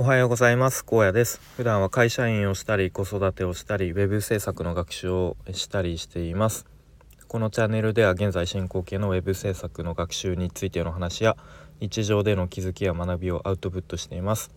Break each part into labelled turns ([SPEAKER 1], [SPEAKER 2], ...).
[SPEAKER 1] おはようございます。高野です。普段は会社員をしたり子育てをしたりウェブ制作の学習をしたりしています。このチャンネルでは現在進行形のウェブ制作の学習についての話や日常での気づきや学びをアウトプットしています。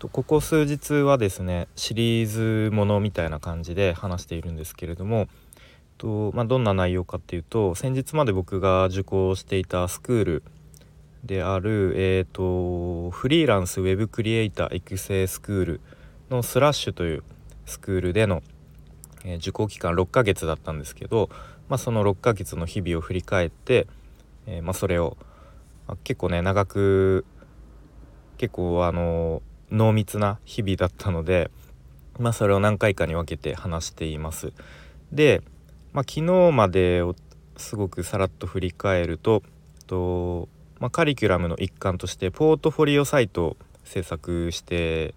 [SPEAKER 1] とここ数日はですねシリーズものみたいな感じで話しているんですけれどもと、まあ、どんな内容かっていうと先日まで僕が受講していたスクールである、えーと、フリーランスウェブクリエイター育成スクールのスラッシュというスクールでの、えー、受講期間6ヶ月だったんですけど、まあ、その6ヶ月の日々を振り返って、えー、まあ、それを、まあ、結構ね長く結構あの濃密な日々だったので、まあ、それを何回かに分けて話しています。で、まあ、昨日までをすごくさらっと振り返るととまあ、カリキュラムの一環としてポートフォリオサイトを制作して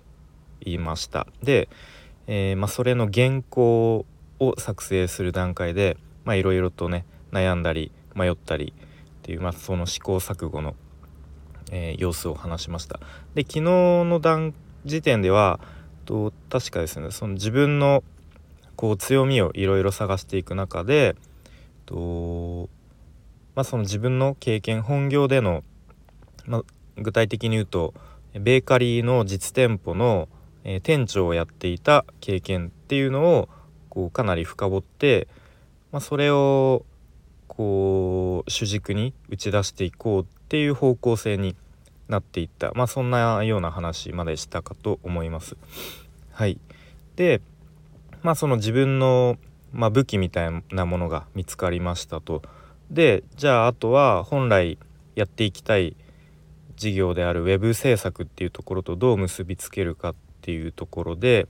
[SPEAKER 1] いました。で、えー、まあ、それの原稿を作成する段階でいろいろとね悩んだり迷ったりっていう、まあ、その試行錯誤の、えー、様子を話しました。で昨日の段時点ではと確かですねその自分のこう強みをいろいろ探していく中でとまあ、その自分の経験本業での、まあ、具体的に言うとベーカリーの実店舗の、えー、店長をやっていた経験っていうのをこうかなり深掘って、まあ、それをこう主軸に打ち出していこうっていう方向性になっていった、まあ、そんなような話までしたかと思います。はい、でまあその自分の、まあ、武器みたいなものが見つかりましたと。でじゃああとは本来やっていきたい事業である web 制作っていうところとどう結びつけるかっていうところで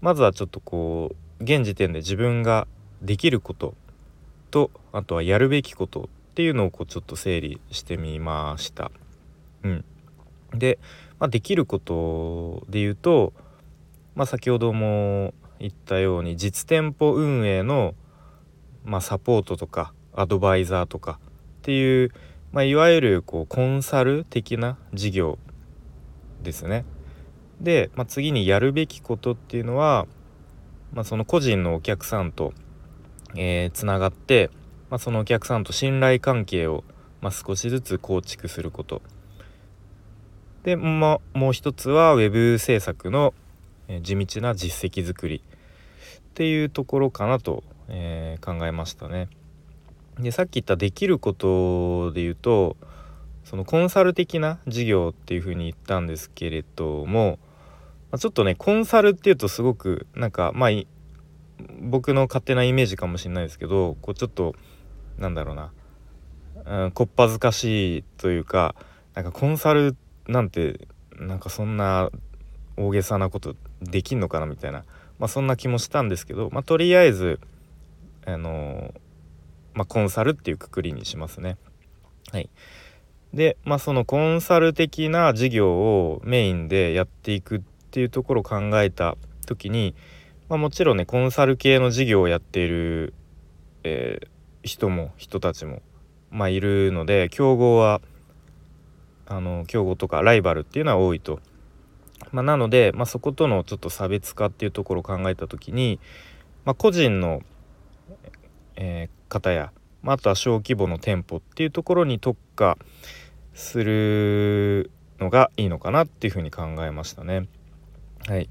[SPEAKER 1] まずはちょっとこう現時点で自分ができることとあとはやるべきことっていうのをこうちょっと整理してみました。うん、で、まあ、できることで言うと、まあ、先ほども言ったように実店舗運営の、まあ、サポートとかアドバイザーとかっていう、まあ、いわゆるこうコンサル的な事業ですね。で、まあ、次にやるべきことっていうのは、まあ、その個人のお客さんと、えー、つながって、まあ、そのお客さんと信頼関係を、まあ、少しずつ構築すること。で、まあ、もう一つは web 制作の、地道な実績作りっていうところかなと、えー、考えましたね。でさっき言ったできることで言うとそのコンサル的な事業っていうふうに言ったんですけれども、まあ、ちょっとねコンサルっていうとすごくなんかまあ僕の勝手なイメージかもしれないですけどこうちょっとなんだろうな、うん、こっぱずかしいというかなんかコンサルなんてなんかそんな大げさなことできんのかなみたいな、まあ、そんな気もしたんですけど、まあ、とりあえずあのまあ、コンサルっていうくくりにしますね。はい、で、まあ、そのコンサル的な事業をメインでやっていくっていうところを考えた時に、まあ、もちろんねコンサル系の事業をやっている、えー、人も人たちも、まあ、いるので競合はあの競合とかライバルっていうのは多いと。まあ、なので、まあ、そことのちょっと差別化っていうところを考えた時に、まあ、個人の、えー、方や、まあ、あとは小規模の店舗っていうところに特化するのがいいのかなっていうふうに考えましたね。はい、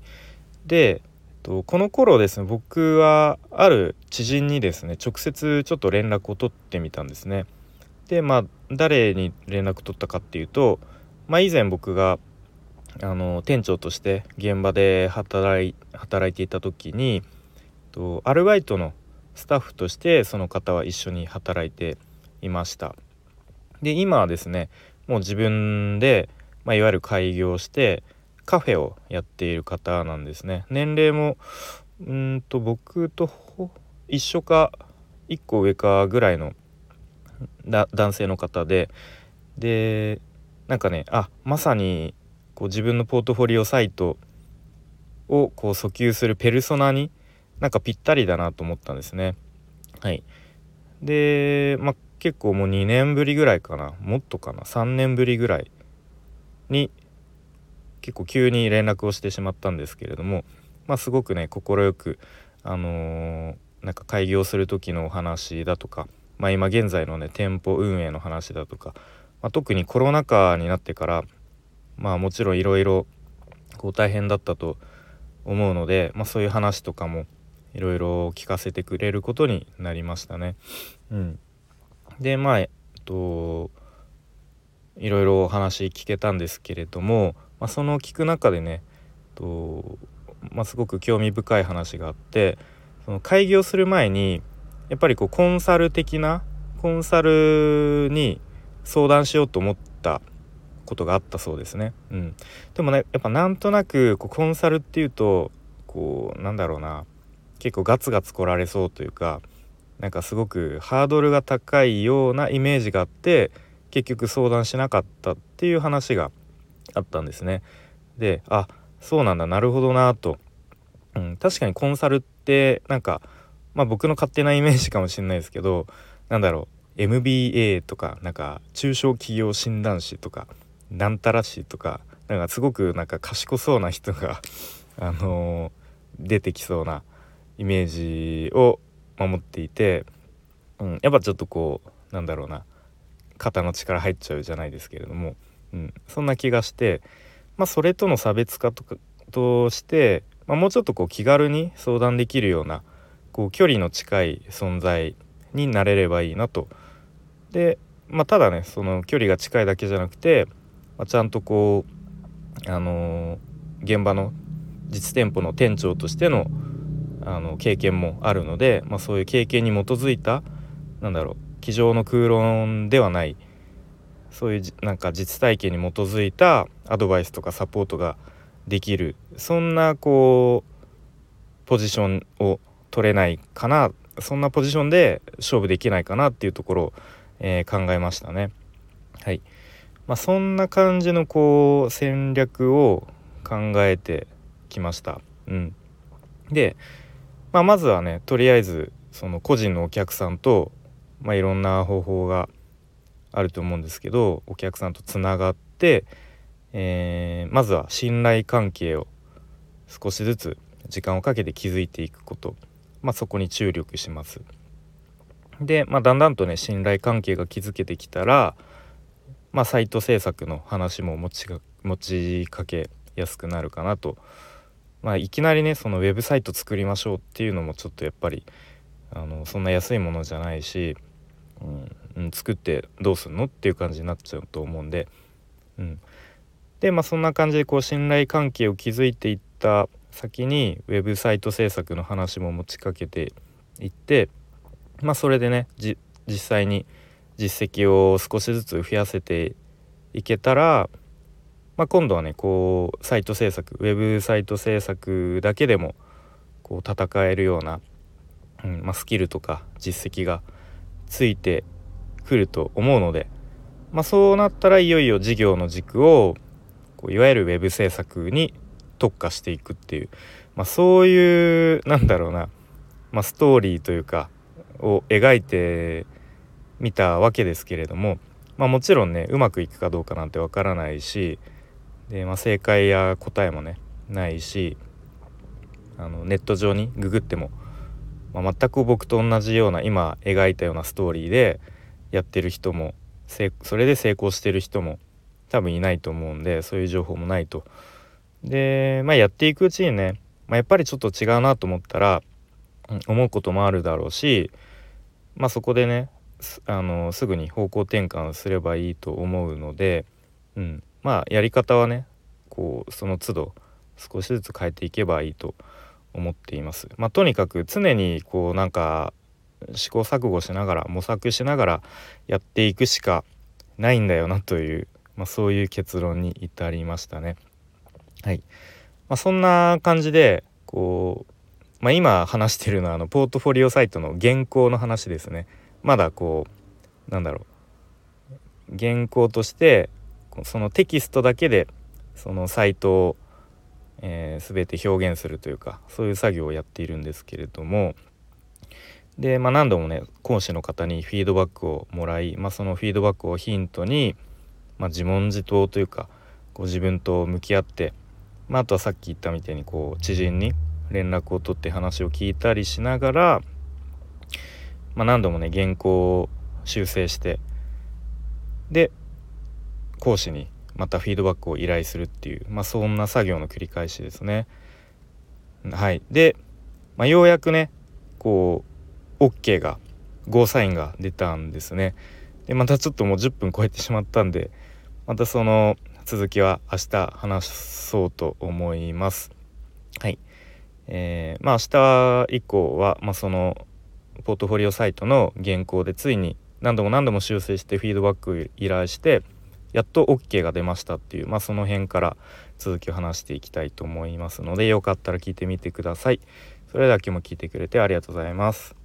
[SPEAKER 1] でこの頃ですね僕はある知人にですね直接ちょっと連絡を取ってみたんですね。でまあ誰に連絡取ったかっていうと、まあ、以前僕があの店長として現場で働い働いていた時にとアルバイトのスタッフとしてその方は一緒に働いていました。で今はですねもう自分で、まあ、いわゆる開業してカフェをやっている方なんですね。年齢もうんと僕と一緒か1個上かぐらいの男性の方で。でなんかねあまさにこう自分のポートフォリオサイトをこう訴求するペルソナになんかぴったりだなと思ったんですね。はい、で、まあ、結構もう2年ぶりぐらいかな。もっとかな。3年ぶりぐらいに結構急に連絡をしてしまったんですけれども、まあ、すごくね快く、あのー、なんか開業する時のお話だとか、まあ、今現在のね店舗運営の話だとか、まあ、特にコロナ禍になってからまあもちろんいろいろ大変だったと思うので、まあ、そういう話とかもいろいろ聞かせてくれることになりましたね。うん、でまあえっといろいろお話聞けたんですけれども、まあ、その聞く中でねと、まあ、すごく興味深い話があってその開業する前にやっぱりこうコンサル的なコンサルに相談しようと思ったことがあったそうですね。うん、でもねやっぱなんとなくこうコンサルっていうとこうなんだろうな結構ガツガツ来られそうというかなんかすごくハードルが高いようなイメージがあって結局相談しなかったっていう話があったんですね。であそうなんだなるほどなと、うん、確かにコンサルってなんかまあ僕の勝手なイメージかもしれないですけどなんだろう MBA とかなんか中小企業診断士とかなんたらしとかなんかすごくなんか賢そうな人があのー、出てきそうなイメージを守っていて、うん、やっぱちょっとこうなんだろうな肩の力入っちゃうじゃないですけれども、うん、そんな気がして、まあ、それとの差別化とかとして、まあ、もうちょっとこう気軽に相談できるようなこう距離の近い存在になれればいいなと。で、まあ、ただねその距離が近いだけじゃなくてまあ、ちゃんとこうあのー、現場の実店舗の店長としてのあの経験もあるので、まあ、そういう経験に基づいたなんだろう机上の空論ではないそういうなんか実体験に基づいたアドバイスとかサポートができるそんなこうポジションを取れないかなそんなポジションで勝負できないかなっていうところを、えー、考えましたね。はいまあ、そんな感じのこう戦略を考えてきました。うん、で、まあ、まずはねとりあえずその個人のお客さんと、まあ、いろんな方法があると思うんですけどお客さんとつながって、えー、まずは信頼関係を少しずつ時間をかけて築いていくこと、まあ、そこに注力します。で、まあ、だんだんとね信頼関係が築けてきたら、まあ、サイト制作の話も持ちが持ちかけやすくなるかなと、まあ、いきなりねそのウェブサイト作りましょうっていうのもちょっとやっぱりあのそんな安いものじゃないし、うん、作ってどうすんのっていう感じになっちゃうと思うんで、うん、でまあそんな感じでこう信頼関係を築いていった先にウェブサイト制作の話も持ちかけていってまあそれでね実際に実績を少しずつ増やせていけたら、まあ、今度はねこうサイト制作ウェブサイト制作だけでもこう戦えるような、うんまあ、スキルとか実績がついてくると思うので、まあ、そうなったらいよいよ事業の軸をこういわゆるウェブ制作に特化していくっていう、まあ、そういうなんだろうな、まあ、ストーリーというかを描いて見たわけですけれども、まあ、もちろんねうまくいくかどうかなんてわからないしで、まあ、正解や答えもねないしあのネット上にググっても、まあ、全く僕と同じような今描いたようなストーリーでやってる人もそれで成功してる人も多分いないと思うんでそういう情報もないと。で、まあ、やっていくうちにね、まあ、やっぱりちょっと違うなと思ったら、思うこともあるだろうし、まあ、そこでねあのすぐに方向転換すればいいと思うので、うん、まあやり方はねこうその都度少しずつ変えていけばいいと思っています。まあ、とにかく常にこうなんか試行錯誤しながら模索しながらやっていくしかないんだよなという、まあ、そういう結論に至りましたね。はいまあ、そんな感じでこう、まあ、今話してるのはあのポートフォリオサイトの原稿の話ですね。まだこうなんだろう原稿としてそのテキストだけでそのサイトを、えー、全て表現するというかそういう作業をやっているんですけれども。で、まあ、何度もね講師の方にフィードバックをもらい、まあ、そのフィードバックをヒントに、まあ、自問自答というかこ自分と向き合って、まあ、あとはさっき言ったみたいにこう知人に連絡を取って話を聞いたりしながら、まあ、何度もね原稿を修正してで講師にまたフィードバックを依頼するっていう、まあ、そんな作業の繰り返しですね。はい、で、まあ、ようやくねこう OK がゴーサインが出たんですね。でまたちょっともう10分超えてしまったんでまたその続きは明日話そうと思います。はい。えー、まあ明日以降は、まあ、そのポートフォリオサイトの原稿でついに何度も何度も修正してフィードバック依頼してやっと OK が出ましたっていう、まあ、その辺から続きを話していきたいと思いますのでよかったら聞いてみてください。それでは今日も聞いてくれてありがとうございます。